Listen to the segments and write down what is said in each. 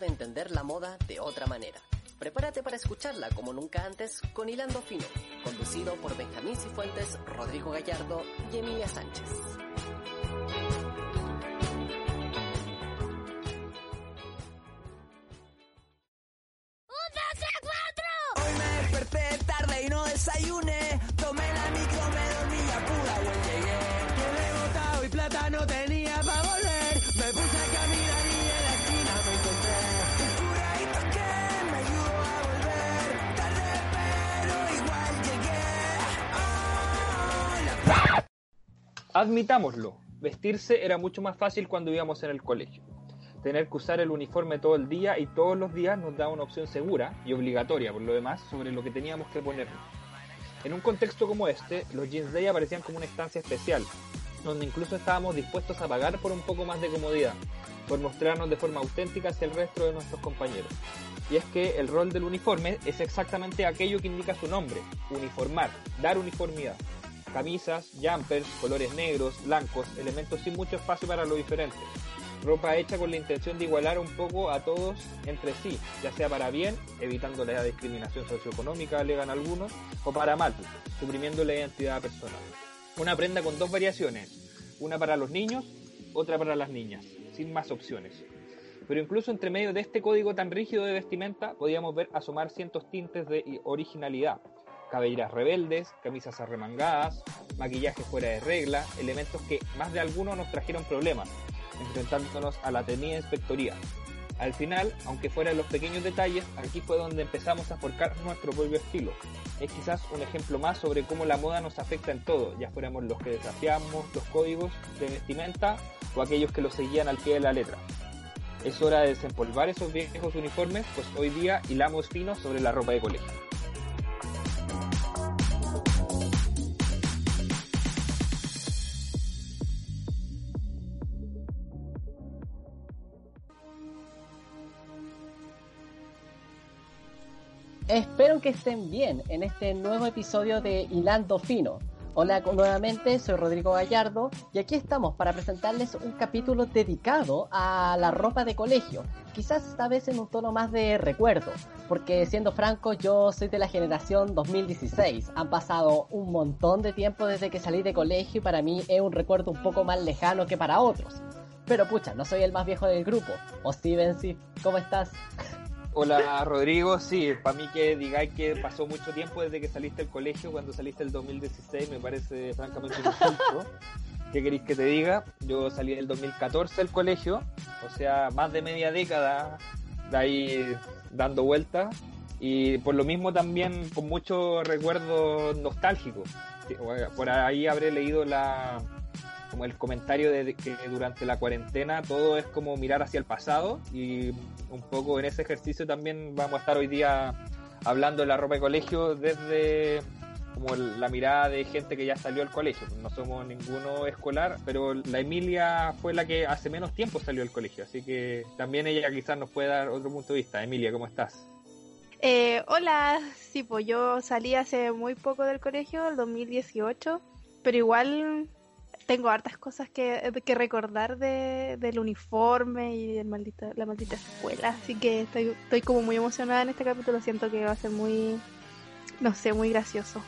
de entender la moda de otra manera. Prepárate para escucharla como nunca antes con Hilando Fino, conducido por Benjamín Cifuentes, Rodrigo Gallardo y Emilia Sánchez. Admitámoslo, vestirse era mucho más fácil cuando íbamos en el colegio. Tener que usar el uniforme todo el día y todos los días nos da una opción segura y obligatoria por lo demás sobre lo que teníamos que ponernos. En un contexto como este, los jeans day aparecían como una estancia especial, donde incluso estábamos dispuestos a pagar por un poco más de comodidad, por mostrarnos de forma auténtica hacia el resto de nuestros compañeros. Y es que el rol del uniforme es exactamente aquello que indica su nombre, uniformar, dar uniformidad. Camisas, jumpers, colores negros, blancos, elementos sin mucho espacio para lo diferente. Ropa hecha con la intención de igualar un poco a todos entre sí, ya sea para bien, evitando la discriminación socioeconómica, alegan algunos, o para mal, suprimiendo la identidad personal. Una prenda con dos variaciones, una para los niños, otra para las niñas, sin más opciones. Pero incluso entre medio de este código tan rígido de vestimenta podíamos ver asomar cientos tintes de originalidad. Cabelleras rebeldes, camisas arremangadas, maquillaje fuera de regla, elementos que más de algunos nos trajeron problemas, enfrentándonos a la temida inspectoría. Al final, aunque fueran los pequeños detalles, aquí fue donde empezamos a forjar nuestro propio estilo. Es quizás un ejemplo más sobre cómo la moda nos afecta en todo, ya fuéramos los que desafiamos los códigos de vestimenta o aquellos que los seguían al pie de la letra. Es hora de desempolvar esos viejos uniformes, pues hoy día hilamos fino sobre la ropa de colegio. Espero que estén bien en este nuevo episodio de Hilando Fino. Hola nuevamente, soy Rodrigo Gallardo y aquí estamos para presentarles un capítulo dedicado a la ropa de colegio. Quizás esta vez en un tono más de recuerdo, porque siendo franco yo soy de la generación 2016. Han pasado un montón de tiempo desde que salí de colegio y para mí es un recuerdo un poco más lejano que para otros. Pero pucha, no soy el más viejo del grupo. O Steven, sí, ¿cómo estás? Hola Rodrigo, sí, para mí que digáis que pasó mucho tiempo desde que saliste del colegio, cuando saliste el 2016 me parece francamente un insulto. ¿Qué queréis que te diga? Yo salí en el 2014 del colegio, o sea, más de media década de ahí dando vueltas y por lo mismo también con muchos recuerdos nostálgicos. Por ahí habré leído la, como el comentario de que durante la cuarentena todo es como mirar hacia el pasado y un poco en ese ejercicio también vamos a estar hoy día hablando de la ropa de colegio desde como la mirada de gente que ya salió del colegio. No somos ninguno escolar, pero la Emilia fue la que hace menos tiempo salió del colegio, así que también ella quizás nos puede dar otro punto de vista. Emilia, ¿cómo estás? Eh, hola, sí, pues yo salí hace muy poco del colegio, el 2018, pero igual tengo hartas cosas que, que recordar de, del uniforme y de maldita, la maldita escuela, así que estoy, estoy como muy emocionada en este capítulo, siento que va a ser muy, no sé, muy gracioso.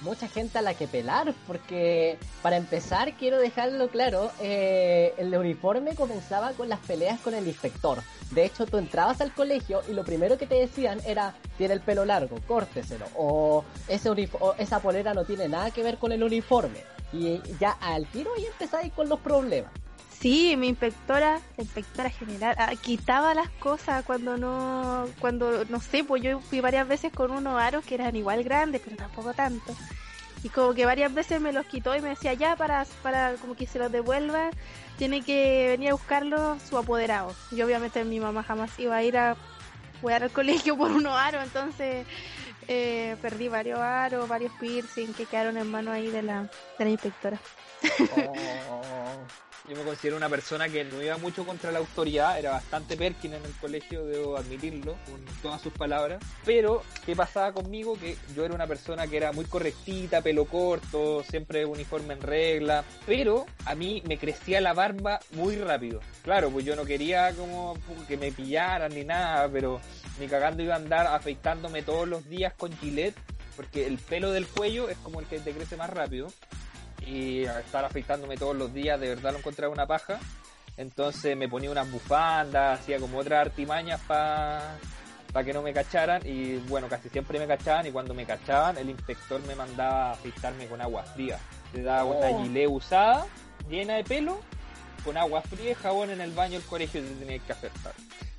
Mucha gente a la que pelar, porque para empezar quiero dejarlo claro, eh, el uniforme comenzaba con las peleas con el inspector. De hecho, tú entrabas al colegio y lo primero que te decían era, tiene el pelo largo, córteselo, o, ese o esa polera no tiene nada que ver con el uniforme. Y ya al tiro ahí empezáis con los problemas. Sí, mi inspectora, la inspectora general, ah, quitaba las cosas cuando no, cuando, no sé, pues yo fui varias veces con unos aros que eran igual grandes, pero tampoco tanto. Y como que varias veces me los quitó y me decía, ya, para, para como que se los devuelva, tiene que venir a buscarlo su apoderado. Y obviamente mi mamá jamás iba a ir a jugar al colegio por unos aros, entonces eh, perdí varios aros, varios piercing que quedaron en mano ahí de la, de la inspectora. Oh. Yo me considero una persona que no iba mucho contra la autoridad, era bastante Perkin en el colegio, debo admitirlo, con todas sus palabras. Pero, ¿qué pasaba conmigo? Que yo era una persona que era muy correctita, pelo corto, siempre uniforme en regla, pero a mí me crecía la barba muy rápido. Claro, pues yo no quería como que me pillaran ni nada, pero ni cagando iba a andar afeitándome todos los días con Gillette, porque el pelo del cuello es como el que te crece más rápido y estar afeitándome todos los días, de verdad lo encontraba una paja. Entonces me ponía unas bufandas, hacía como otras artimañas para que no me cacharan y bueno, casi siempre me cachaban y cuando me cachaban el inspector me mandaba a afeitarme con agua fría. Le daba una Oh. gilet usada, llena de pelo, con agua fría y jabón en el baño del colegio y te tenía que afeitar.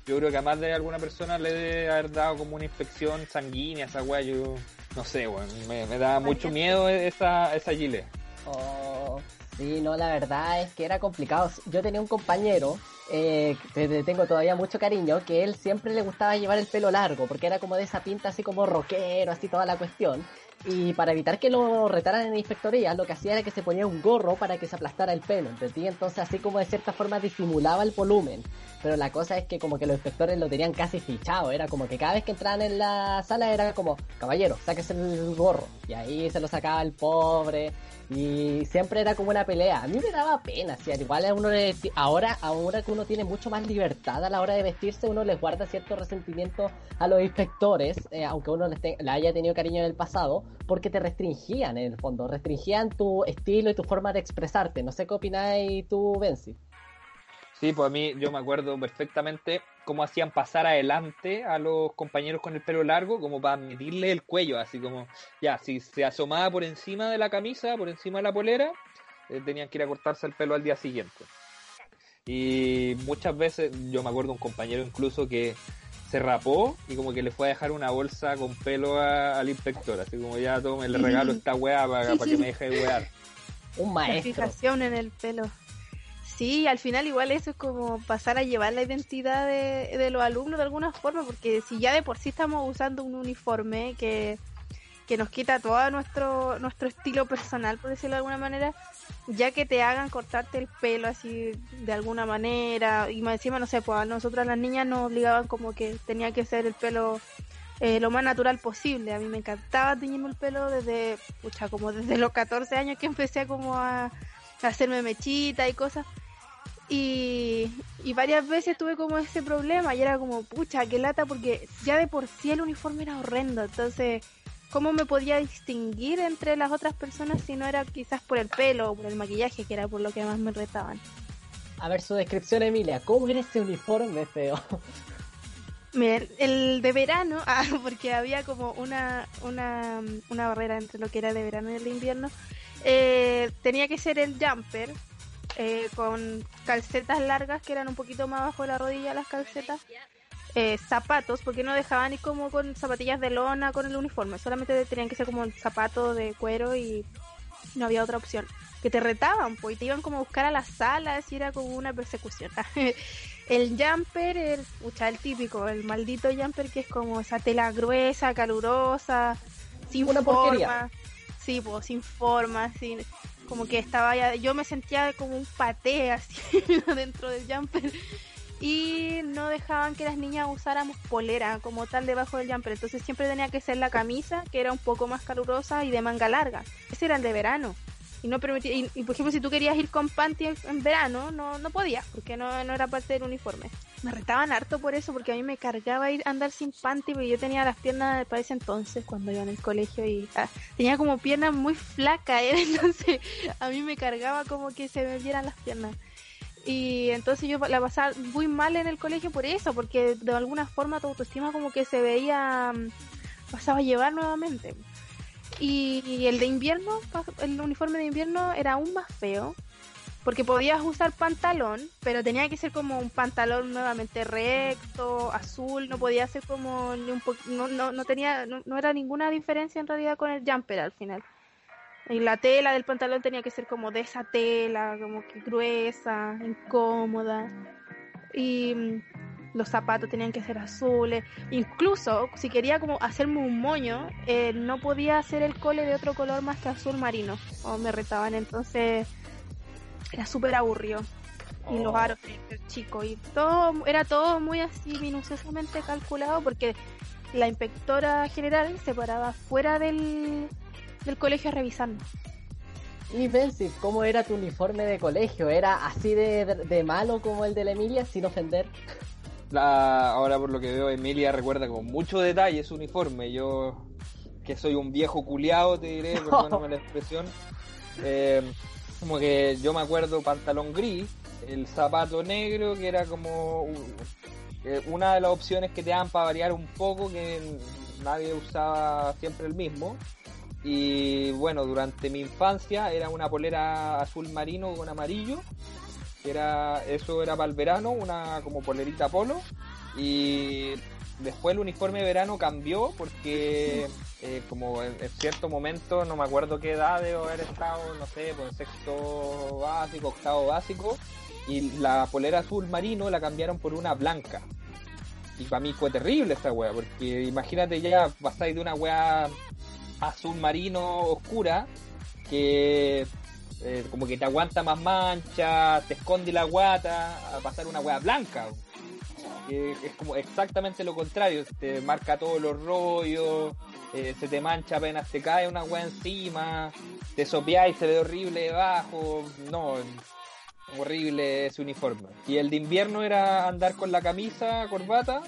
Yo creo que a más de alguna persona le debe haber dado como una inspección sanguínea esa weá, yo no sé, weón, me, me daba mucho miedo esa, esa gilet. Oh, sí, no, la verdad es que era complicado. Yo tenía un compañero, eh, que le tengo todavía mucho cariño, que él siempre le gustaba llevar el pelo largo, porque era como de esa pinta así como rockero, así toda la cuestión. Y para evitar que lo retaran en inspectoría, lo que hacía era que se ponía un gorro para que se aplastara el pelo, ¿entendí? Entonces así como de cierta forma disimulaba el volumen. Pero la cosa es que como que los inspectores lo tenían casi fichado, era como que cada vez que entraban en la sala era como, caballero, sáquese el gorro. Y ahí se lo sacaba el pobre. Y siempre era como una pelea. A mí me daba pena, si al igual a uno le, ahora, ahora que uno tiene mucho más libertad a la hora de vestirse, uno les guarda cierto resentimiento a los inspectores, eh, aunque uno les te- haya tenido cariño en el pasado, porque te restringían en el fondo, restringían tu estilo y tu forma de expresarte. No sé qué opináis tú, Benzi. Sí, pues a mí yo me acuerdo perfectamente cómo hacían pasar adelante a los compañeros con el pelo largo, como para medirle el cuello, así como, ya, si se asomaba por encima de la camisa, por encima de la polera, eh, tenían que ir a cortarse el pelo al día siguiente. Y muchas veces, yo me acuerdo un compañero incluso que se rapó y como que le fue a dejar una bolsa con pelo a- al inspector, así como ya tome, le regalo esta weá para, para que me deje de wear. Un La maestro. fijación en el pelo. Sí, al final igual eso es como pasar a llevar la identidad de, los alumnos de alguna forma, porque si ya de por sí estamos usando un uniforme que, que nos quita todo nuestro, nuestro estilo personal, por decirlo de alguna manera, ya que te hagan cortarte el pelo así de alguna manera, y más encima, no sé, pues a nosotras las niñas nos obligaban como que tenía que ser el pelo eh, lo más natural posible. A mí me encantaba teñirme el pelo desde, pucha, como desde los 14 años que empecé a como a hacerme mechita y cosas. Y, y varias veces tuve como ese problema y era como, pucha, qué lata, porque ya de por sí el uniforme era horrendo. Entonces, ¿cómo me podía distinguir entre las otras personas si no era quizás por el pelo o por el maquillaje, que era por lo que más me retaban? A ver su descripción, Emilia. ¿Cómo era ese uniforme feo? Miren, el de verano, ah, porque había como una, una, una barrera entre lo que era de verano y el de invierno, eh, tenía que ser el jumper eh, con calcetas largas que eran un poquito más abajo de la rodilla las calcetas, eh, zapatos, porque no dejaban ir como con zapatillas de lona con el uniforme, solamente tenían que ser como zapatos de cuero y no había otra opción. Que te retaban, pues, y te iban como a buscar a las salas y era como una persecución. El jumper, el, pucha, el típico, el maldito jumper que es como esa tela gruesa, calurosa, sin Una forma. porquería. Sí, pues, sin forma, sin, como que estaba ya, yo me sentía como un paté así dentro del jumper. Y no dejaban que las niñas usáramos polera como tal debajo del jumper. Entonces siempre tenía que ser la camisa, que era un poco más calurosa y de manga larga. Ese era el de verano. Y no permitía, y, y, por ejemplo si tú querías ir con panty en, verano, no, no podías, porque no, no era parte del uniforme. Me retaban harto por eso, porque a mí me cargaba ir andar sin panty, porque yo tenía las piernas para ese entonces, cuando iba en el colegio, y ah, tenía como piernas muy flacas, entonces a mí me cargaba como que se me vieran las piernas. Y entonces yo la pasaba muy mal en el colegio por eso, porque de alguna forma tu autoestima como que se veía, mm, pasaba a llevar nuevamente. Y el de invierno, el uniforme de invierno era aún más feo, porque podías usar pantalón, pero tenía que ser como un pantalón nuevamente recto, azul, no podía ser como ni un po no, no, no tenía, no, no, era ninguna diferencia en realidad con el jumper al final. Y la tela del pantalón tenía que ser como de esa tela, como que gruesa, incómoda. Y mm, los zapatos tenían que ser azules. Incluso si quería como hacerme un moño, eh, no podía hacer el cole de otro color más que azul marino. O me retaban. Entonces era súper aburrido. Y los Oh. aros chicos. Y todo, era todo muy así minuciosamente calculado porque la inspectora general se paraba fuera del, del colegio a revisarnos. Y Benzi, ¿cómo era tu uniforme de colegio? ¿Era así de, de- de malo como el de la Emilia, sin ofender? La, ahora por lo que veo, Emilia recuerda con mucho detalle su uniforme. Yo, que soy un viejo culiado, te diré, perdóname la expresión. Eh, como que yo me acuerdo pantalón gris, el zapato negro, que era como un- eh, una de las opciones que te dan para variar un poco, que nadie usaba siempre el mismo. Y bueno, durante mi infancia era una polera azul marino con amarillo era eso era para el verano, una como polerita polo y después el uniforme de verano cambió porque eh, como en, en cierto momento no me acuerdo qué edad debo haber estado, no sé, pues sexto básico, octavo básico y la polera azul marino la cambiaron por una blanca. Y para mí fue terrible esta wea, porque imagínate ya pasáis de una wea azul marino oscura que eh, como que te aguanta más mancha, te esconde la guata, a pasar una hueá blanca. Es como exactamente lo contrario, te marca todos los rollos, eh, se te mancha apenas te cae una hueá encima, te sopeáis, se ve horrible debajo, no, horrible ese uniforme. Y el de invierno era andar con la camisa, corbata,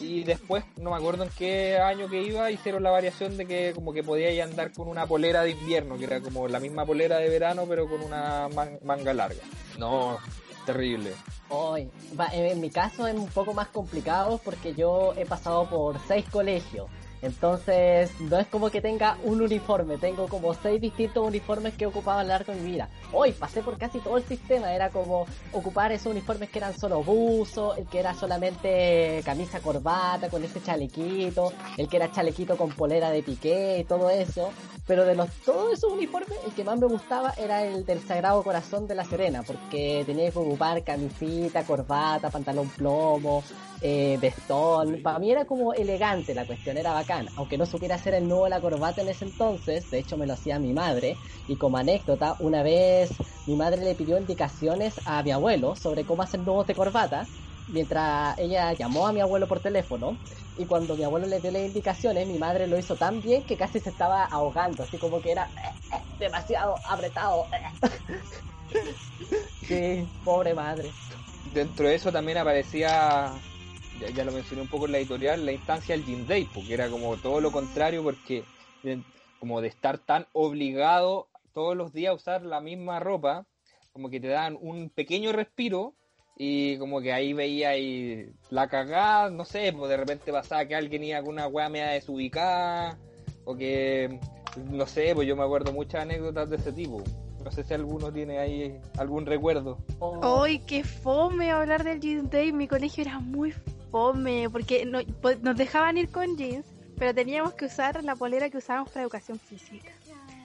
y después, no me acuerdo en qué año que iba, hicieron la variación de que como que podíais andar con una polera de invierno, que era como la misma polera de verano, pero con una man- manga larga. No, terrible. Hoy, en mi caso es un poco más complicado porque yo he pasado por seis colegios. Entonces, no es como que tenga un uniforme, tengo como seis distintos uniformes que he ocupado a lo largo de mi vida. Hoy pasé por casi todo el sistema, era como ocupar esos uniformes que eran solo buzo, el que era solamente camisa corbata con ese chalequito, el que era chalequito con polera de piqué y todo eso. Pero de los todos esos uniformes, el que más me gustaba era el del Sagrado Corazón de la Serena, porque tenía que ocupar camisita, corbata, pantalón plomo, eh, vestón. Para mí era como elegante la cuestión, era bacán. Aunque no supiera hacer el nudo de la corbata en ese entonces, de hecho me lo hacía mi madre. Y como anécdota, una vez mi madre le pidió indicaciones a mi abuelo sobre cómo hacer nudos de corbata. Mientras ella llamó a mi abuelo por teléfono y cuando mi abuelo le dio las indicaciones, mi madre lo hizo tan bien que casi se estaba ahogando, así como que era eh, eh, demasiado apretado. sí, pobre madre. Dentro de eso también aparecía, ya, lo mencioné un poco en la editorial, la instancia del Gym Day, porque era como todo lo contrario, porque como de estar tan obligado todos los días a usar la misma ropa, como que te dan un pequeño respiro y como que ahí veía ahí la cagada, no sé, pues de repente pasaba que alguien iba con una weá media desubicada, o que, no sé, pues yo me acuerdo muchas anécdotas de ese tipo. No sé si alguno tiene ahí algún recuerdo. Oh, ¡Ay, qué fome hablar del Jeans Day! Mi colegio era muy fome porque no- po- nos dejaban ir con jeans, pero teníamos que usar la polera que usábamos para educación física.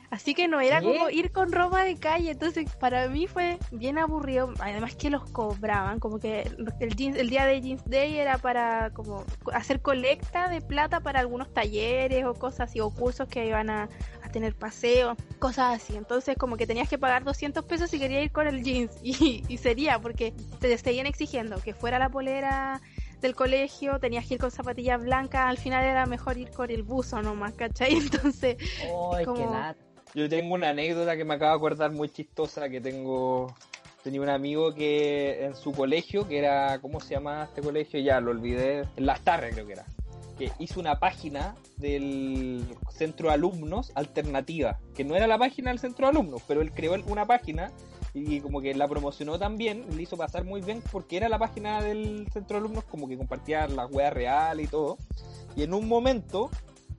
Así que no era ¿Qué? como ir con ropa de calle, entonces para mí fue bien aburrido, además que los cobraban, como que el, jeans, el día de Jeans Day era para como hacer colecta de plata para algunos talleres o cosas así, o cursos que iban a, a tener paseo, cosas así, entonces como que tenías que pagar 200 pesos si querías ir con el jeans y, y sería porque te seguían exigiendo que fuera la polera del colegio, tenías que ir con zapatillas blancas, al final era mejor ir con el buzo nomás, ¿cachai? Entonces... Qué como- lata. Yo tengo una anécdota que me acabo de acordar muy chistosa que tengo tenía un amigo que en su colegio que era ¿cómo se llama este colegio? Ya lo olvidé, en Las Tarres creo que era. Que hizo una página del centro de alumnos alternativa, que no era la página del centro de alumnos, pero él creó una página y como que la promocionó también, le hizo pasar muy bien porque era la página del centro de alumnos como que compartía la web real y todo. Y en un momento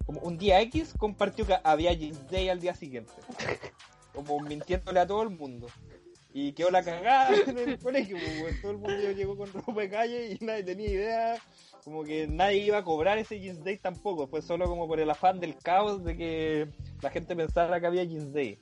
como un día X compartió que había Jeans Day al día siguiente. Como mintiéndole a todo el mundo. Y quedó la cagada en el colegio, weón. todo el mundo llegó con ropa de calle y nadie tenía idea, como que nadie iba a cobrar ese Jeans Day tampoco, fue solo como por el afán del caos de que la gente pensara que había Jeans Day.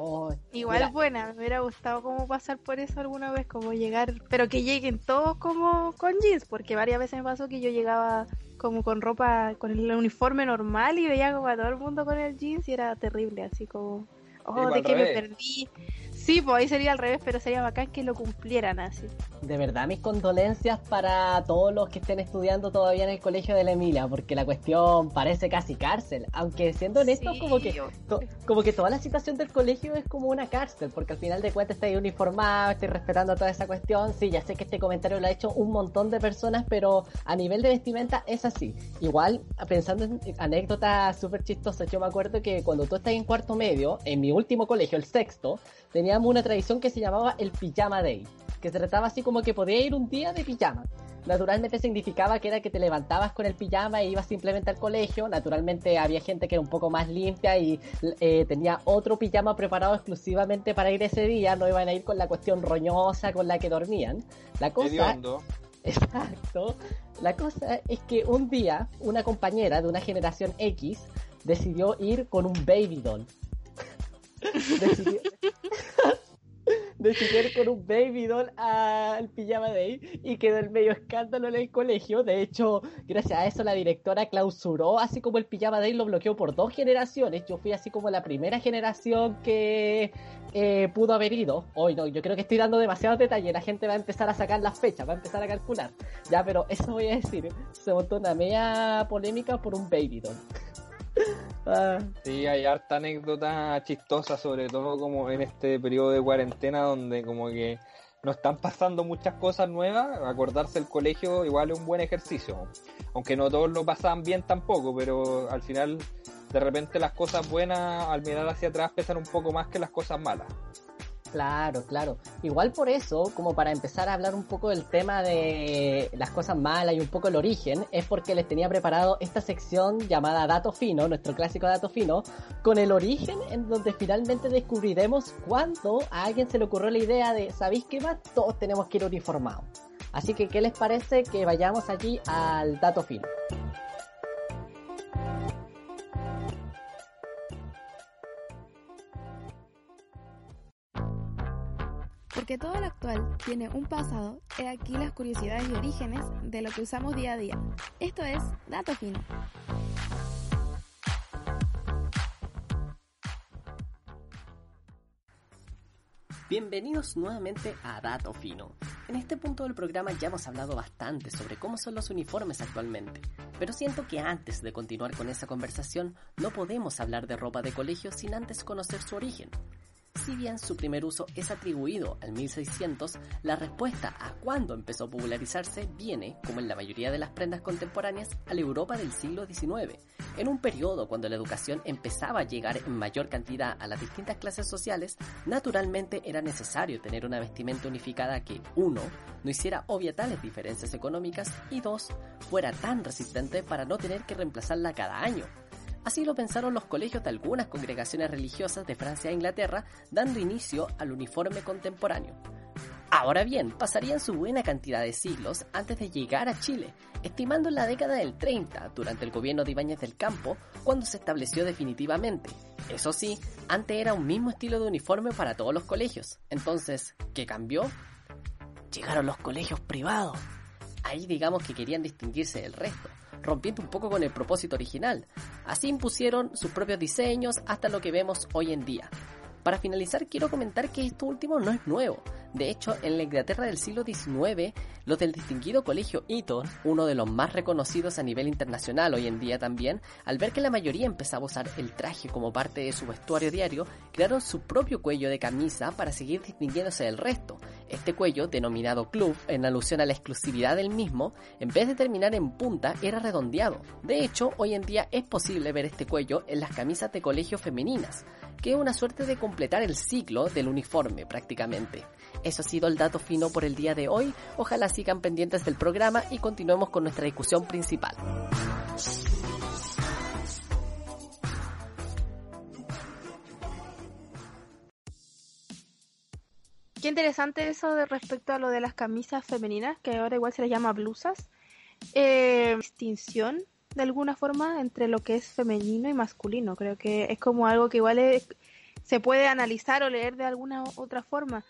Ay, Igual mira, buena, me hubiera gustado como pasar por eso alguna vez, como llegar, pero que lleguen todos como con jeans, porque varias veces me pasó que yo llegaba como con ropa, con el uniforme normal y veía como a todo el mundo con el jeans y era terrible, así como, oh, ¿de qué me perdí? Sí, pues ahí sería al revés, pero sería bacán que lo cumplieran así. De verdad, mis condolencias para todos los que estén estudiando todavía en el colegio de la Emilia, porque la cuestión parece casi cárcel. Aunque siendo honesto, Sí, como que to- como que toda la situación del colegio es como una cárcel, porque al final de cuentas estoy uniformado, estoy respetando toda esa cuestión. Sí, ya sé que este comentario lo ha hecho un montón de personas, pero a nivel de vestimenta es así. Igual, pensando en anécdotas súper chistosas, yo me acuerdo que cuando tú estás en cuarto medio, en mi último colegio, el sexto, teníamos una tradición que se llamaba el Pijama Day, que se trataba así como que podía ir un día de pijama. Naturalmente significaba que era que te levantabas con el pijama e ibas simplemente al colegio. Naturalmente había gente que era un poco más limpia y eh, tenía otro pijama preparado exclusivamente para ir ese día. No iban a ir con la cuestión roñosa con la que dormían. La cosa. Exacto. La cosa es que un día una compañera de una generación X decidió ir con un baby doll. Decidió... decidió ir con un baby doll al pijama day y quedó el medio escándalo en el colegio. De hecho, gracias a eso la directora clausuró, así como el pijama day lo bloqueó por dos generaciones. Yo fui así como la primera generación que eh, pudo haber ido. Hoy no, yo creo que estoy dando demasiados detalles. La gente va a empezar a sacar las fechas, va a empezar a calcular. Ya, pero eso voy a decir. Se montó una media polémica por un baby doll. Ah, Sí, hay harta anécdota chistosa, sobre todo como en este periodo de cuarentena donde como que no están pasando muchas cosas nuevas, acordarse el colegio igual es un buen ejercicio, aunque no todos lo pasaban bien tampoco, pero al final de repente las cosas buenas al mirar hacia atrás pesan un poco más que las cosas malas. Claro, claro. Igual por eso, como para empezar a hablar un poco del tema de las cosas malas y un poco el origen, es porque les tenía preparado esta sección llamada Dato Fino, nuestro clásico Dato Fino, con el origen en donde finalmente descubriremos cuándo a alguien se le ocurrió la idea de, ¿sabéis qué más? Todos tenemos que ir uniformados. Así que, ¿qué les parece que vayamos allí al Dato Fino? Porque todo lo actual tiene un pasado, he aquí las curiosidades y orígenes de lo que usamos día a día. Esto es Dato Fino. Bienvenidos nuevamente a Dato Fino. En este punto del programa ya hemos hablado bastante sobre cómo son los uniformes actualmente, pero siento que antes de continuar con esa conversación no podemos hablar de ropa de colegio sin antes conocer su origen. Si bien su primer uso es atribuido al 1600, la respuesta a cuándo empezó a popularizarse viene, como en la mayoría de las prendas contemporáneas, a la Europa del siglo XIX, en un periodo cuando la educación empezaba a llegar en mayor cantidad a las distintas clases sociales, naturalmente era necesario tener una vestimenta unificada que, uno, no hiciera obvia tales diferencias económicas y dos, fuera tan resistente para no tener que reemplazarla cada año. Así lo pensaron los colegios de algunas congregaciones religiosas de Francia e Inglaterra, dando inicio al uniforme contemporáneo. Ahora bien, pasarían su buena cantidad de siglos antes de llegar a Chile, estimando en la década del 30, durante el gobierno de Ibáñez del Campo, cuando se estableció definitivamente. Eso sí, antes era un mismo estilo de uniforme para todos los colegios. Entonces, ¿qué cambió? Llegaron los colegios privados. Ahí digamos que querían distinguirse del resto, rompiendo un poco con el propósito original. Así impusieron sus propios diseños hasta lo que vemos hoy en día. Para finalizar, quiero comentar que esto último no es nuevo. De hecho, en la Inglaterra del siglo XIX, los del distinguido colegio Eton, uno de los más reconocidos a nivel internacional hoy en día también, al ver que la mayoría empezaba a usar el traje como parte de su vestuario diario, crearon su propio cuello de camisa para seguir distinguiéndose del resto. Este cuello, denominado club, en alusión a la exclusividad del mismo, en vez de terminar en punta, era redondeado. De hecho, hoy en día es posible ver este cuello en las camisas de colegio femeninas, que es una suerte de completar el ciclo del uniforme prácticamente. Eso ha sido el dato fino por el día de hoy. Ojalá sigan pendientes del programa y continuemos con nuestra discusión principal. Qué interesante eso de respecto a lo de las camisas femeninas, que ahora igual se les llama blusas. Eh, distinción de alguna forma entre lo que es femenino y masculino. Creo que es como algo que igual se puede analizar o leer de alguna otra forma.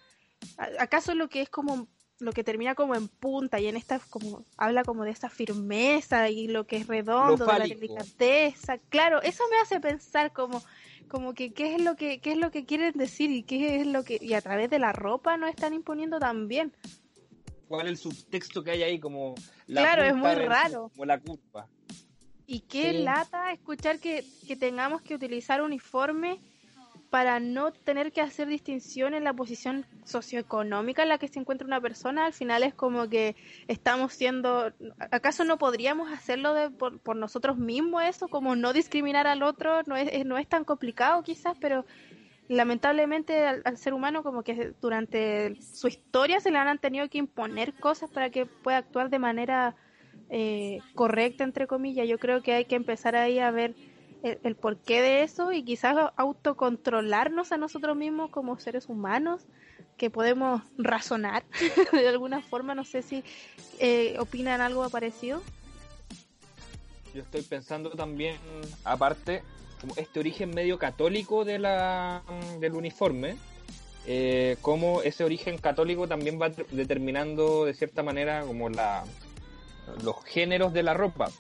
¿A- ¿Acaso lo que es como lo que termina como en punta y en esta como habla como de esa firmeza y lo que es redondo, de la delicadeza. Claro, eso me hace pensar como como que qué es lo que qué es lo que quieren decir y qué es lo que y a través de la ropa nos están imponiendo también. ¿Cuál es el subtexto que hay ahí? Como Claro, es muy raro. Como la curva. Y qué Sí. lata escuchar que, que tengamos que utilizar uniforme para no tener que hacer distinción en la posición socioeconómica en la que se encuentra una persona. Al final es como que estamos siendo... ¿Acaso no podríamos hacerlo de, por, por nosotros mismos eso? Como no discriminar al otro, no es, no es tan complicado quizás, pero lamentablemente al, al ser humano como que durante su historia se le han tenido que imponer cosas para que pueda actuar de manera eh, correcta, entre comillas. Yo creo que hay que empezar ahí a ver el, porqué de eso y quizás autocontrolarnos a nosotros mismos como seres humanos, que podemos razonar de alguna forma. No sé si eh, opinan algo parecido. Yo estoy pensando también, aparte, como este origen medio católico de la, del uniforme, eh, cómo ese origen católico también va ter- determinando de cierta manera como la, los géneros de la ropa.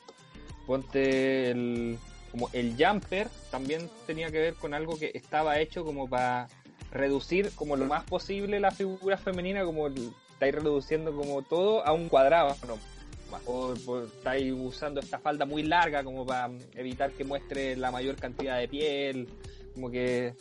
Ponte el, como el jumper también tenía que ver con algo que estaba hecho como para reducir como lo más posible la figura femenina, como estáis reduciendo como todo a un cuadrado, ¿no? o, o estáis usando esta falda muy larga como para evitar que muestre la mayor cantidad de piel, como que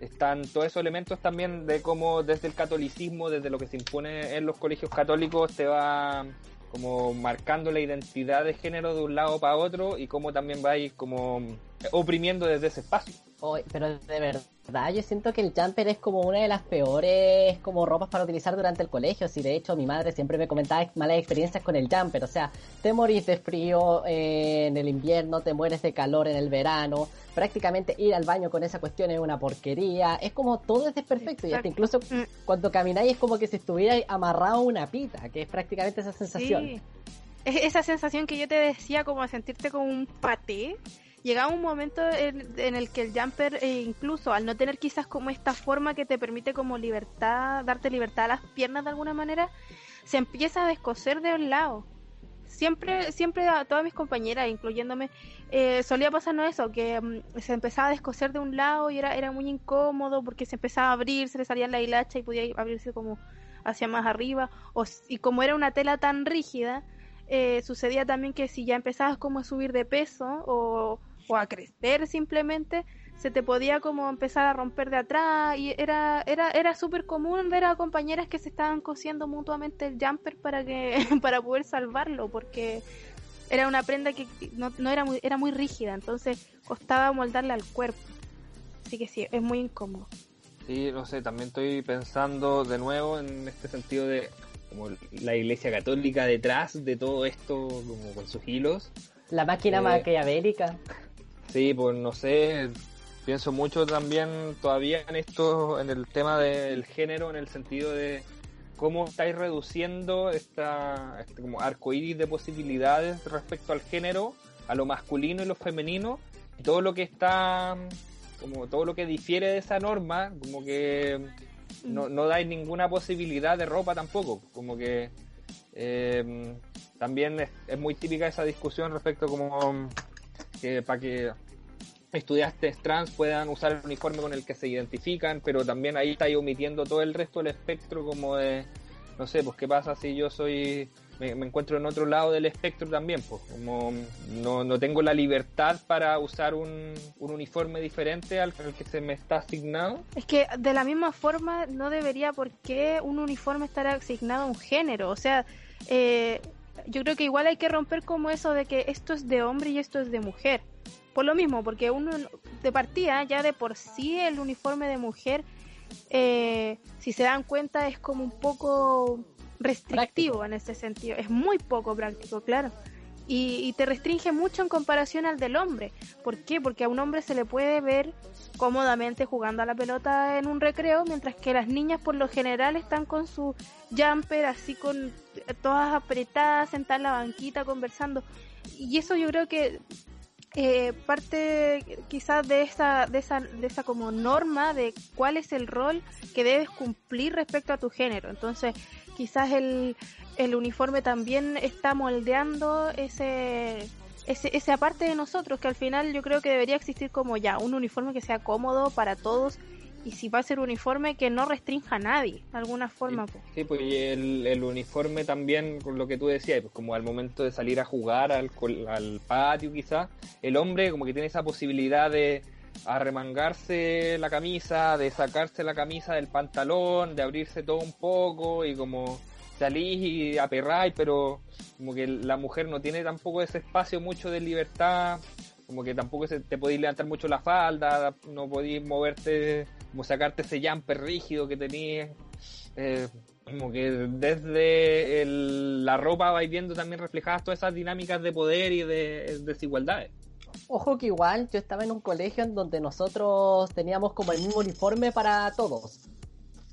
están todos esos elementos también de cómo desde el catolicismo, desde lo que se impone en los colegios católicos, te va como marcando la identidad de género de un lado para otro y cómo también va a ir como oprimiendo desde ese espacio. Oy, pero de verdad, yo siento que el jumper es como una de las peores como ropas para utilizar durante el colegio. Si de hecho mi madre siempre me comentaba malas experiencias con el jumper. O sea, te morís de frío eh, en el invierno, te mueres de calor en el verano. Prácticamente ir al baño con esa cuestión es una porquería. Es como todo es desperfecto. Y hasta incluso Mm. cuando camináis es como que si estuvierais amarrado a una pita, que es prácticamente esa sensación. Sí. Es esa sensación que yo te decía, como sentirte como un paté. Llegaba un momento en, el que el jumper, eh, incluso al no tener quizás como esta forma que te permite como libertad, darte libertad a las piernas de alguna manera, se empieza a descoser de un lado. Siempre, siempre a todas mis compañeras, incluyéndome, eh, solía pasarnos eso, que mm, se empezaba a descoser de un lado y era, era muy incómodo porque se empezaba a abrir, se le salía la hilacha y podía abrirse como hacia más arriba. O, y como era una tela tan rígida, eh, sucedía también que si ya empezabas como a subir de peso o, o a crecer simplemente, se te podía como empezar a romper de atrás y era era era súper común ver a compañeras que se estaban cosiendo mutuamente el jumper para que para poder salvarlo porque era una prenda que no, no era muy era muy rígida entonces costaba moldarla al cuerpo así que sí es muy incómodo Sí, no sé, también estoy pensando de nuevo en este sentido de como la iglesia católica detrás de todo esto, como con sus hilos. La máquina Eh, maquiavélica. Sí, pues no sé, pienso mucho también todavía en esto, en el tema del género, en el sentido de cómo estáis reduciendo esta, este como arco iris de posibilidades respecto al género, a lo masculino y lo femenino, y todo lo que está, como todo lo que difiere de esa norma, como que no, no dais ninguna posibilidad de ropa tampoco, como que eh, también es, es muy típica esa discusión respecto como que para que estudiantes trans puedan usar el uniforme con el que se identifican, pero también ahí estáis omitiendo todo el resto del espectro como de, no sé, pues qué pasa si yo soy, me, me encuentro en otro lado del espectro también, pues como no, no tengo la libertad para usar un, un uniforme diferente al, al que se me está asignado. Es que de la misma forma no debería por qué un uniforme estar asignado a un género. O sea, eh, yo creo que igual hay que romper como eso de que esto es de hombre y esto es de mujer. Por lo mismo, porque uno de partida, ya de por sí el uniforme de mujer, eh, si se dan cuenta, es como un poco restrictivo Práctico. en ese sentido. Es muy poco práctico, claro. Y, y te restringe mucho en comparación al del hombre. ¿Por qué? Porque a un hombre se le puede ver cómodamente jugando a la pelota en un recreo, mientras que las niñas por lo general están con su jumper así con todas apretadas, sentadas en la banquita conversando. Y eso yo creo que eh, parte quizás de esa, de esa, de esa como norma de cuál es el rol que debes cumplir respecto a tu género. Entonces, quizás el, el uniforme también está moldeando ese, ese, esa parte de nosotros, que al final yo creo que debería existir como ya un uniforme que sea cómodo para todos y si va a ser uniforme que no restrinja a nadie, de alguna forma. Sí, pues. sí, pues y el, el uniforme también, con lo que tú decías, pues como al momento de salir a jugar al, al patio quizás, el hombre como que tiene esa posibilidad de arremangarse la camisa, de sacarse la camisa del pantalón, de abrirse todo un poco y como salís y aperráis, pero como que la mujer no tiene tampoco ese espacio mucho de libertad, como que tampoco se, te podéis levantar mucho la falda, no podéis moverte, como sacarte ese jumper rígido que tenías. Eh, como que desde la ropa vais viendo también reflejadas todas esas dinámicas de poder y de desigualdades. Ojo que igual yo estaba en un colegio en donde nosotros teníamos como el mismo uniforme para todos.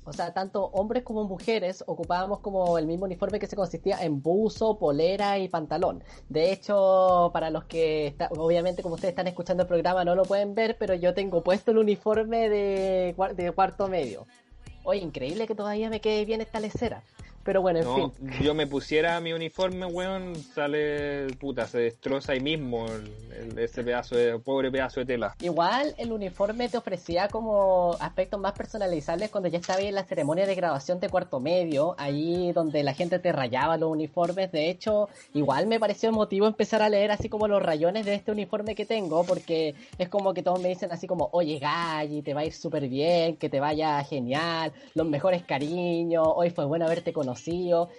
O sea, tanto hombres como mujeres ocupábamos como el mismo uniforme que se consistía en buzo, polera y pantalón. De hecho, para los que, obviamente como ustedes están escuchando el programa no lo pueden ver, pero yo tengo puesto el uniforme de, de cuarto medio. Oye, increíble que todavía me quede bien esta lecera. Pero bueno, en No, fin. yo me pusiera mi uniforme, weón, sale, puta, se destroza ahí mismo el- el- ese pedazo de, pobre pedazo de tela. Igual el uniforme te ofrecía como aspectos más personalizables cuando ya estaba en la ceremonia de graduación de cuarto medio, ahí donde la gente te rayaba los uniformes. De hecho, igual me pareció emotivo empezar a leer así como los rayones de este uniforme que tengo, porque es como que todos me dicen así como, oye Galli, te va a ir súper bien, que te vaya genial, los mejores cariños, hoy fue bueno haberte conocido.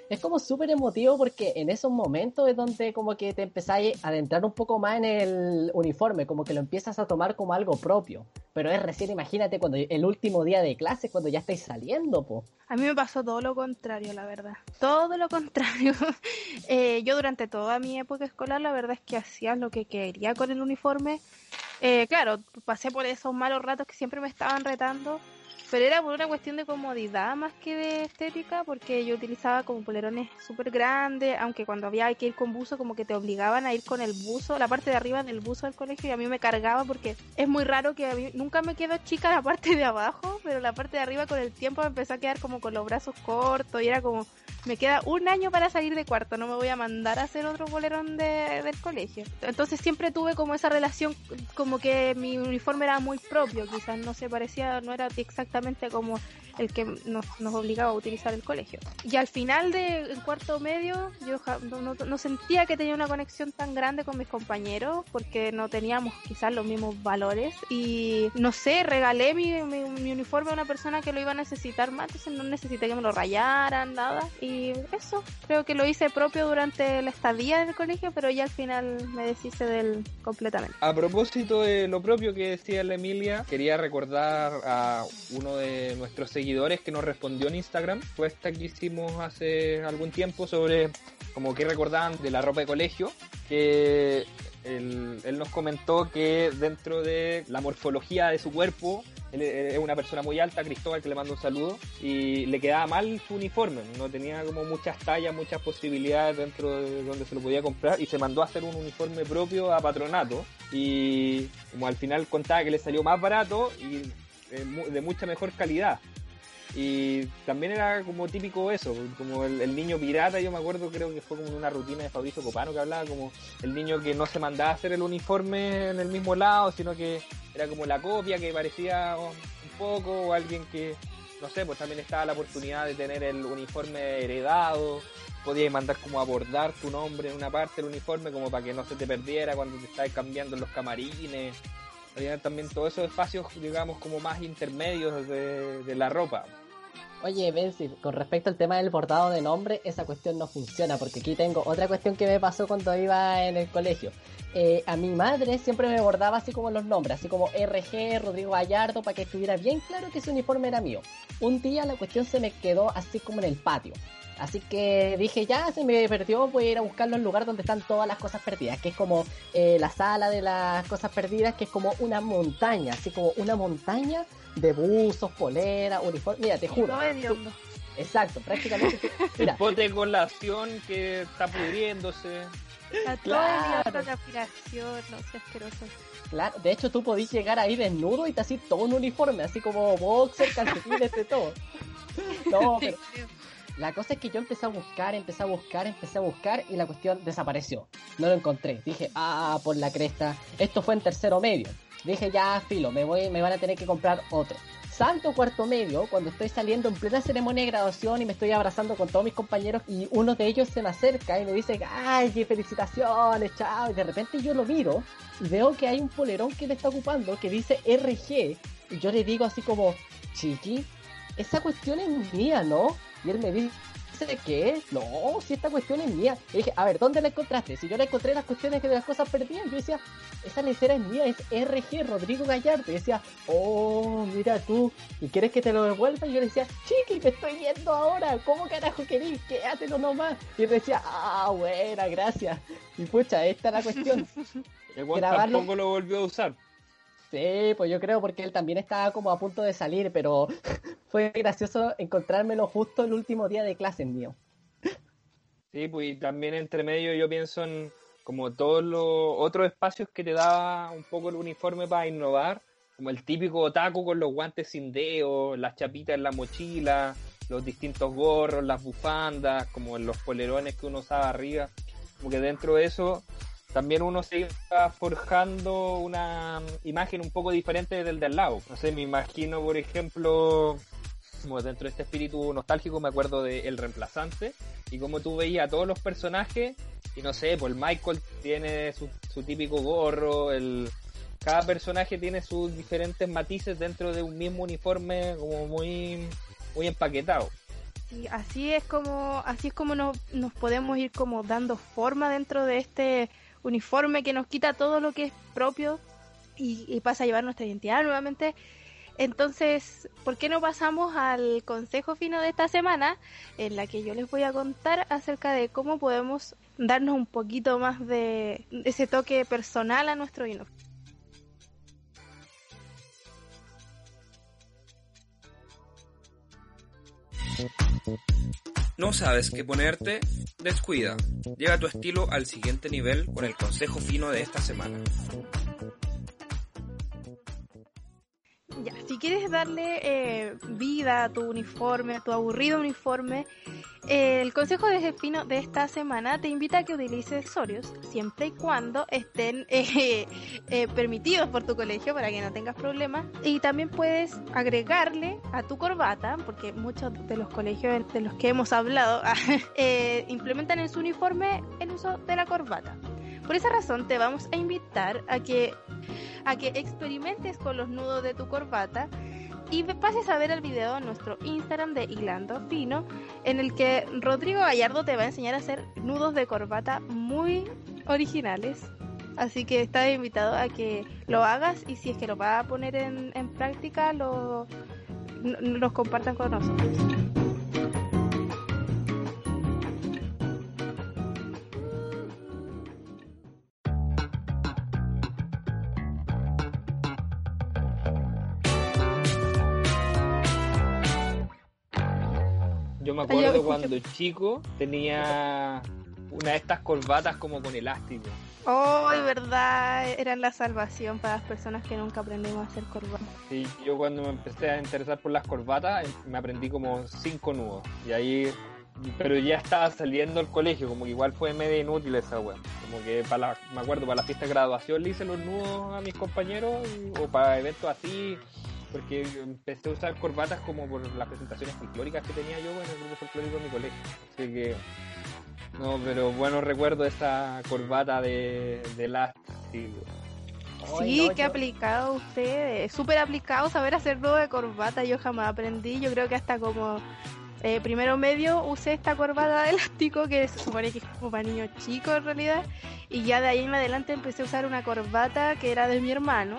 Es como súper emotivo porque en esos momentos es donde como que te empezáis a adentrar un poco más en el uniforme, como que lo empiezas a tomar como algo propio. Pero es recién, imagínate, cuando el último día de clase, cuando ya estáis saliendo, po. A mí me pasó todo lo contrario, la verdad. Todo lo contrario. Eh, yo durante toda mi época escolar, la verdad es que hacía lo que quería con el uniforme. Eh, claro, pasé por esos malos ratos que siempre me estaban retando, pero era por una cuestión de comodidad más que de estética, porque yo utilizaba como polerones súper grandes, aunque cuando había que ir con buzo, como que te obligaban a ir con el buzo, la parte de arriba del buzo del colegio, y a mí me cargaba porque es muy raro que a mí nunca me quedó chica la parte de abajo, pero la parte de arriba con el tiempo me empezó a quedar como con los brazos cortos, y era como, me queda un año para salir de cuarto, no me voy a mandar a hacer otro bolerón de, del colegio. Entonces siempre tuve como esa relación, como que mi uniforme era muy propio, quizás no se parecía, no era exactamente como el que nos, nos obligaba a utilizar el colegio. Y al final del cuarto medio, yo no, no- no sentía que tenía una conexión tan grande con mis compañeros, porque no teníamos quizás los mismos valores. Y no sé, regalé mi, mi, mi uniforme a una persona que lo iba a necesitar más, entonces no necesité que me lo rayaran, nada. Y eso, creo que lo hice propio durante la estadía en el colegio, pero ya al final me deshice del completamente. A propósito de lo propio que decía la Emilia, quería recordar a uno de nuestros seguidores que nos respondió en Instagram, esta que hicimos hace algún tiempo sobre como que recordaban de la ropa de colegio, que él, nos comentó que dentro de la morfología de su cuerpo, él es una persona muy alta, Cristóbal, que le mando un saludo, y le quedaba mal su uniforme, no tenía como muchas tallas, muchas posibilidades dentro de donde se lo podía comprar, y se mandó a hacer un uniforme propio a patronato, y como al final contaba que le salió más barato y eh, de mucha mejor calidad. Y también era como típico eso, como el, niño pirata, yo me acuerdo, creo que fue como una rutina de Fabricio Copano que hablaba, como el niño que no se mandaba a hacer el uniforme en el mismo lado, sino que era como la copia que parecía un poco, o alguien que, no sé, pues también estaba la oportunidad de tener el uniforme heredado, podías mandar como a bordar tu nombre en una parte del uniforme como para que no se te perdiera cuando te estabas cambiando en los camarines. Había también todos esos espacios, digamos, como más intermedios de la ropa. Oye, Benzi, con respecto al tema del bordado de nombre, esa cuestión no funciona, porque aquí tengo otra cuestión que me pasó cuando iba en el colegio. Eh, a mi madre siempre me bordaba así como los nombres, así como RG, Rodrigo Gallardo, para que estuviera bien claro que ese uniforme era mío. Un día la cuestión se me quedó así como en el patio. Así que dije, ya se me perdió, voy a ir a buscarlo en el lugar donde están todas las cosas perdidas, que es como eh, la sala de las cosas perdidas, que es como una montaña, así como una montaña de buzos, poleras, uniformes. Mira, te juro. Todo hediondo. Exacto, prácticamente. Mira, El pote de colación que está pudriéndose. Está todo Claro. de aspiración, no sé, asqueroso. claro, de hecho tú podís llegar ahí desnudo y te así todo un uniforme, así como boxer, calcetines, de todo. No, pero La cosa es que yo empecé a buscar, empecé a buscar, empecé a buscar y la cuestión desapareció. No lo encontré. Dije, ah, por la cresta. Esto fue en tercero medio. Dije, ya, filo, me voy, me van a tener que comprar otro. Salto cuarto medio cuando estoy saliendo en plena ceremonia de graduación y me estoy abrazando con todos mis compañeros y uno de ellos se me acerca y me dice, ay, felicitaciones, chao. Y de repente yo lo miro y veo que hay un polerón que le está ocupando que dice RG. Y yo le digo así como, chiqui, esa cuestión es mía, ¿no? Y él me dice, ¿qué? No, si esta cuestión es mía. Y dije, a ver, ¿dónde la encontraste? Si yo la encontré las cuestiones que de las cosas perdidas, yo decía, esa lecera es mía, es RG, Rodrigo Gallardo. Y decía, oh, mira tú, ¿y quieres que te lo devuelva? Y yo le decía, chiqui, te estoy viendo ahora, ¿cómo carajo querís? Quédatelo nomás. Y él decía, ah, buena, gracias. Y pucha, esta es la cuestión. El Grabarlo- tampoco lo volvió a usar. Sí, pues yo creo porque él también estaba como a punto de salir, pero fue gracioso encontrármelo justo el último día de clase mío. Sí, pues también entre medio yo pienso en como todos los otros espacios que te da un poco el uniforme para innovar, como el típico otaku con los guantes sin dedo, las chapitas en la mochila, los distintos gorros, las bufandas, como los polerones que uno usaba arriba, como que dentro de eso también uno se iba forjando una imagen un poco diferente del del lado. No sé, me imagino, por ejemplo, como dentro de este espíritu nostálgico, me acuerdo de El Reemplazante, y como tú veías a todos los personajes, y no sé, pues el Michael tiene su, su típico gorro, el cada personaje tiene sus diferentes matices dentro de un mismo uniforme como muy muy empaquetado. Y así es como, así es como nos, nos podemos ir como dando forma dentro de este uniforme que nos quita todo lo que es propio y, pasa a llevar nuestra identidad nuevamente. Entonces, ¿por qué no pasamos al consejo fino de esta semana en la que yo les voy a contar acerca de cómo podemos darnos un poquito más de ese toque personal a nuestro uniforme? ¿No sabes qué ponerte? Descuida. Lleva tu estilo al siguiente nivel con el consejo fino de esta semana. Ya, si quieres darle eh, vida a tu uniforme, a tu aburrido uniforme, eh, el consejo de fino de esta semana te invita a que utilices accesorios siempre y cuando estén eh, permitidos por tu colegio para que no tengas problemas. Y también puedes agregarle a tu corbata, porque muchos de los colegios de los que hemos hablado implementan en su uniforme el uso de la corbata. Por esa razón te vamos a invitar a que a que experimentes con los nudos de tu corbata y pases a ver el video en nuestro Instagram de Hilando Fino, en el que Rodrigo Gallardo te va a enseñar a hacer nudos de corbata muy originales. Así que estás invitado a que lo hagas y si es que lo vas a poner en, en práctica, lo, los compartan con nosotros. Me acuerdo cuando chico tenía una de estas corbatas como con elástico. Oh, de verdad, eran la salvación para las personas que nunca aprendimos a hacer corbata. Sí, yo cuando me empecé a interesar por las corbatas em- me aprendí como cinco nudos. Y ahí, pero ya estaba saliendo del colegio, como que igual fue medio inútil esa wea. Como que para la, me acuerdo, para la fiesta de graduación le hice los nudos a mis compañeros y- o para eventos así. Porque empecé a usar corbatas como por las presentaciones folclóricas que tenía yo en el grupo folclórico de mi colegio. Así que, no, pero bueno recuerdo esa corbata de, de Sí, no, qué yo- aplicado usted, es súper aplicado saber hacer nudo de corbata, yo jamás aprendí, yo creo que hasta como eh, primero medio usé esta corbata de elástico que se supone que es como para niños chicos en realidad, y ya de ahí en adelante empecé a usar una corbata que era de mi hermano,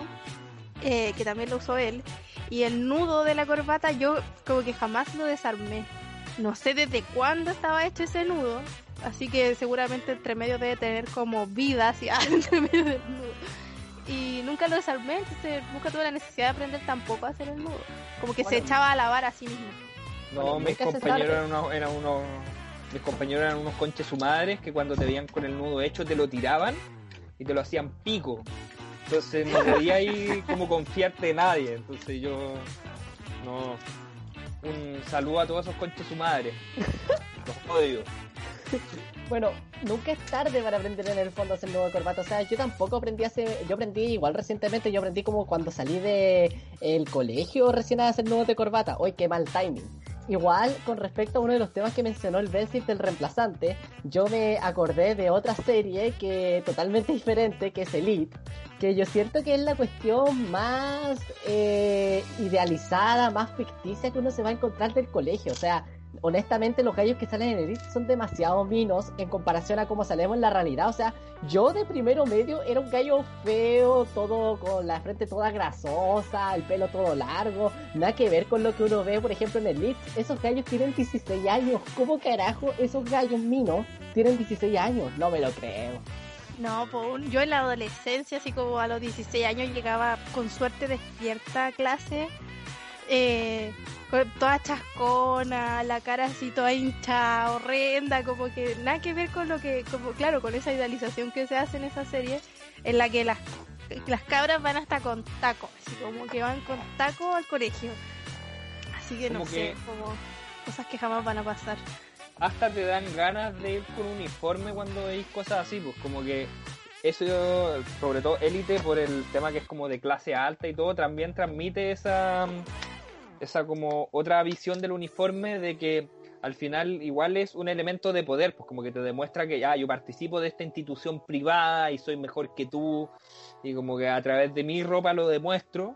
eh, que también lo usó él, y el nudo de la corbata yo como que jamás lo desarmé, no sé desde cuándo estaba hecho ese nudo, así que seguramente entre medio debe tener como vida hacia entre medio del nudo y nunca lo desarmé, entonces nunca tuve la necesidad de aprender tampoco a hacer el nudo. Como que se echaba a lavar a sí mismo. No, Bueno, mis compañeros eran unos, eran unos- mis compañeros eran unos conches su madre que cuando te veían con el nudo hecho te lo tiraban y te lo hacían pico. Entonces no podía ahí como confiarte de nadie. Entonces yo no un saludo a todos esos conches su madre. Los odio. Bueno, nunca es tarde para aprender en el fondo a hacer nudo de corbata. O sea, yo tampoco aprendí hace. Yo aprendí igual recientemente. Yo aprendí como cuando salí de el colegio recién a hacer nudos de corbata. Uy, qué mal timing. Igual, con respecto a uno de los temas que mencionó el Bensif del reemplazante, yo me acordé de otra serie que totalmente diferente, que es Elite, que yo siento que es la cuestión más eh, idealizada, más ficticia que uno se va a encontrar del colegio. O sea, honestamente los gallos que salen en Elite son demasiado minos en comparación a cómo salimos en la realidad. O sea, yo de primero medio era un gallo feo, todo con la frente toda grasosa, el pelo todo largo, nada que ver con lo que uno ve, por ejemplo, en Elite. Esos gallos tienen 16 años. ¿Cómo carajo esos gallos minos tienen 16 años? No me lo creo. No, pues yo en la adolescencia, así como a los 16 años, llegaba con suerte despierta a clase, eh, con toda chascona, la cara así toda hinchada, horrenda, como que nada que ver con lo que, como claro, con esa idealización que se hace en esa serie, en la que las, las cabras van hasta con taco, así como que van con taco al colegio. Así que no sé, como cosas que jamás van a pasar. hasta te dan ganas de ir con uniforme cuando veis cosas así, pues como que eso yo, sobre todo élite por el tema que es como de clase alta y todo, también transmite esa esa como otra visión del uniforme de que al final igual es un elemento de poder, pues como que te demuestra que ya yo participo de esta institución privada y soy mejor que tú y como que a través de mi ropa lo demuestro.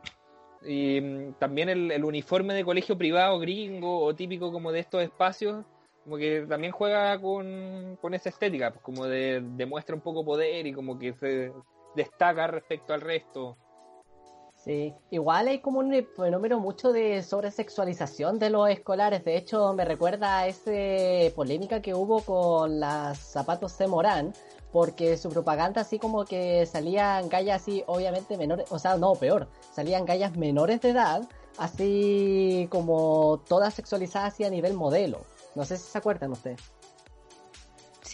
Y mm, también el, el uniforme de colegio privado gringo o típico como de estos espacios como que también juega con, con esa estética, pues como de demuestra un poco poder y como que se destaca respecto al resto. Sí, igual hay como un fenómeno mucho de sobresexualización de los escolares. De hecho, me recuerda a esa polémica que hubo con las zapatos C. Morán, porque su propaganda así como que salían gallas así, obviamente menores, o sea, no, peor, salían gallas menores de edad, así como todas sexualizadas así a nivel modelo. No sé si se acuerdan ustedes.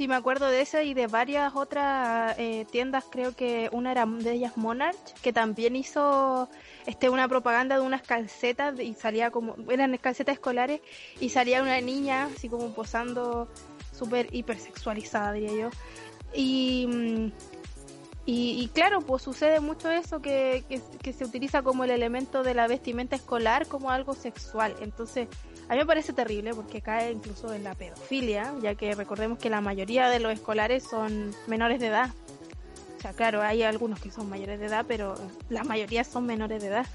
Sí, me acuerdo de esa y de varias otras eh, tiendas, creo que una era de ellas Monarch, que también hizo este una propaganda de unas calcetas y salía como, eran calcetas escolares y salía una niña así como posando súper hipersexualizada, diría yo. Y, y claro, pues sucede mucho eso que, que, que se utiliza como el elemento de la vestimenta escolar como algo sexual. Entonces, a mí me parece terrible porque cae incluso en la pedofilia, ya que recordemos que la mayoría de los escolares son menores de edad. O sea, claro, hay algunos que son mayores de edad, pero la mayoría son menores de edad.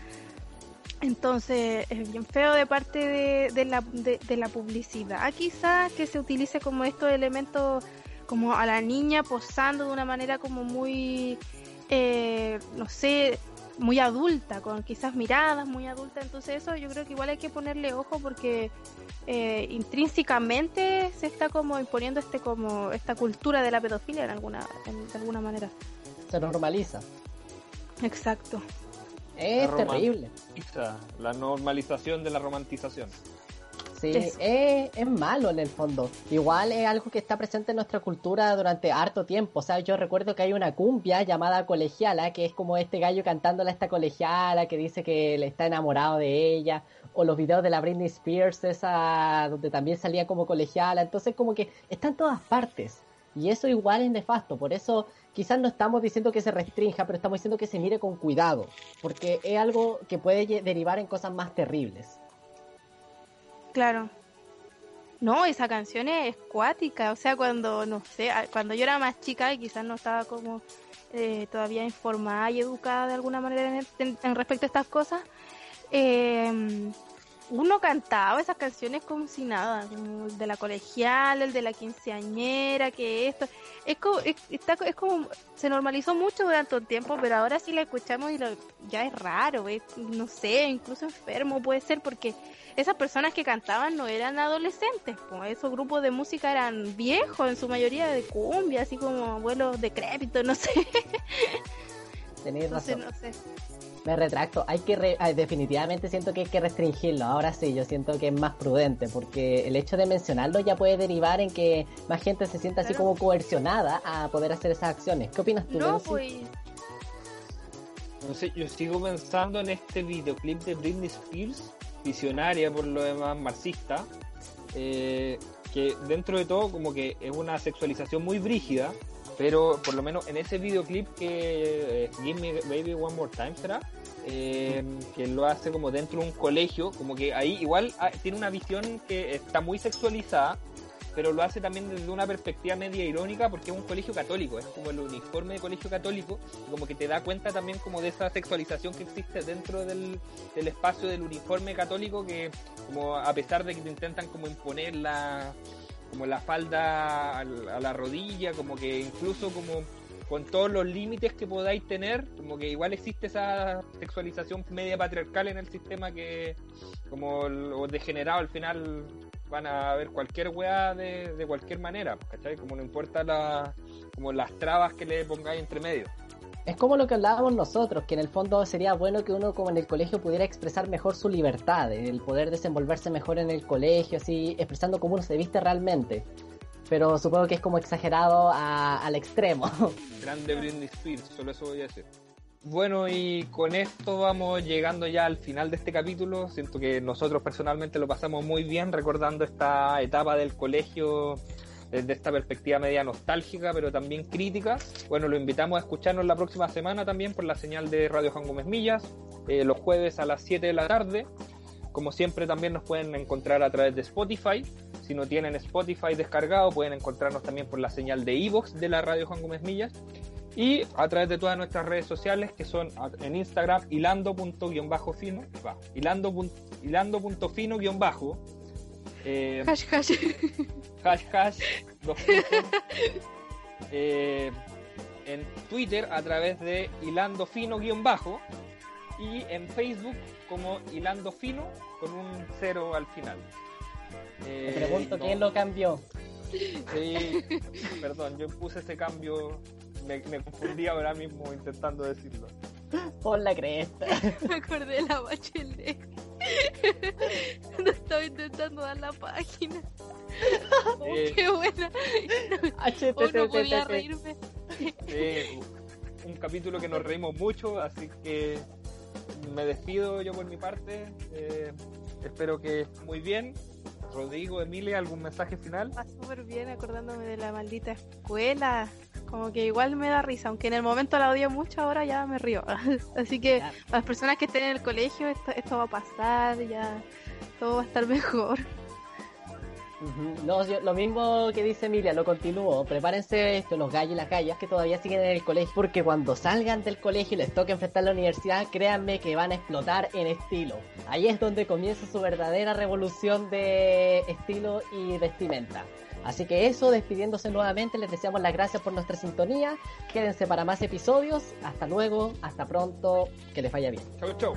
Entonces, es bien feo de parte de, de la, de, de la publicidad, quizás que se utilice como estos elementos, como a la niña posando de una manera como muy, eh, no sé, muy adulta, con quizás miradas muy adultas. Entonces, eso yo creo que igual hay que ponerle ojo porque eh, intrínsecamente se está como imponiendo este como esta cultura de la pedofilia en alguna, en- de alguna manera. Se normaliza. Exacto. Es Roma. terrible. La normalización de la romantización. Sí, es, es malo en el fondo. Igual es algo que está presente en nuestra cultura durante harto tiempo. O sea, yo recuerdo que hay una cumbia llamada colegiala, que es como este gallo cantándole a esta colegiala que dice que le está enamorado de ella. O los videos de la Britney Spears, esa donde también salía como colegiala. Entonces, como que está en todas partes. Y eso igual es nefasto. Por eso quizás no estamos diciendo que se restrinja, pero estamos diciendo que se mire con cuidado. Porque es algo que puede derivar en cosas más terribles. Claro. No, esa canción es cuática, o sea, cuando, no sé, cuando yo era más chica y quizás no estaba como eh, todavía informada y educada de alguna manera en respecto a estas cosas, eh, uno cantaba esas canciones como si nada, como el de la colegial, el de la quinceañera, que esto, es como, es, está- es como, se normalizó mucho durante un tiempo, pero ahora sí la escuchamos y lo, ya es raro, es, no sé, incluso enfermo puede ser porque esas personas que cantaban no eran adolescentes, pues esos grupos de música eran viejos, en su mayoría de cumbia, así como abuelos decrépitos, no sé, Tenéis no sé, razón. no sé. Me retracto. Hay que re- definitivamente siento que hay que restringirlo. Ahora sí, yo siento que es más prudente porque el hecho de mencionarlo ya puede derivar en que más gente se sienta así como coercionada a poder hacer esas acciones. ¿Qué opinas tú? No, pues, No sé, yo sigo pensando en este videoclip de Britney Spears, visionaria por lo demás, marxista, eh, que dentro de todo como que es una sexualización muy brígida, pero por lo menos en ese videoclip que eh, Give Me Baby One More Time será, eh, que lo hace como dentro de un colegio, como que ahí igual ah, tiene una visión que está muy sexualizada, pero lo hace también desde una perspectiva media irónica porque es un colegio católico, es como el uniforme de colegio católico, y como que te da cuenta también como de esa sexualización que existe dentro del, del espacio del uniforme católico que como a pesar de que te intentan como imponer la como la falda al- a la rodilla, como que incluso como con todos los límites que podáis tener, como que igual existe esa sexualización media patriarcal en el sistema que como los degenerados al final van a ver cualquier weá de, de cualquier manera, ¿cachai? Como no importa la, como las trabas que le pongáis entre medio. Es como lo que hablábamos nosotros, que en el fondo sería bueno que uno como en el colegio pudiera expresar mejor su libertad, el poder desenvolverse mejor en el colegio, así expresando cómo uno se viste realmente. Pero supongo que es como exagerado al extremo. Grande Britney Spears, solo eso voy a decir. Bueno, y con esto vamos llegando ya al final de este capítulo. Siento que nosotros personalmente lo pasamos muy bien recordando esta etapa del colegio desde esta perspectiva media nostálgica, pero también crítica. Bueno, lo invitamos a escucharnos la próxima semana también por la señal de Radio Juan Gómez Millas, eh, los jueves a las 7 de la tarde. Como siempre también nos pueden encontrar a través de Spotify. Si no tienen Spotify descargado, pueden encontrarnos también por la señal de Evox de la Radio Juan Gómez Millas. Y a través de todas nuestras redes sociales, que son en Instagram, hilando.fino, va, eh, Hash, hash. hash hash, dos eh, en Twitter a través de hilando fino guion bajo y en Facebook como hilando fino con un cero al final. Me Eh, pregunto no- quién lo cambió. Sí, perdón, yo puse ese cambio, me, me confundí ahora mismo intentando decirlo. Por la cresta. Me acordé de la bachelet. No estaba intentando dar la página. Oh, qué buena. Oh, no podía reírme. Un capítulo que nos reímos mucho, así que me despido yo por mi parte. Eh, espero que muy bien. Rodrigo, Emilia, ¿algún mensaje final? Va súper bien acordándome de la maldita escuela. Como que igual me da risa, aunque en el momento la odio mucho, ahora ya me río. Así que Ya. las personas que estén en el colegio, esto, esto va a pasar, ya todo va a estar mejor. No, lo mismo que dice Emilia, lo continúo. Prepárense esto, los gallos y las gallas que todavía siguen en el colegio, porque cuando salgan del colegio y les toque enfrentar la universidad, créanme que van a explotar en estilo. Ahí es donde comienza su verdadera revolución de estilo y vestimenta. Así que eso, despidiéndose nuevamente, les deseamos las gracias por nuestra sintonía. Quédense para más episodios. Hasta luego, hasta pronto, que les vaya bien. Chau, chau.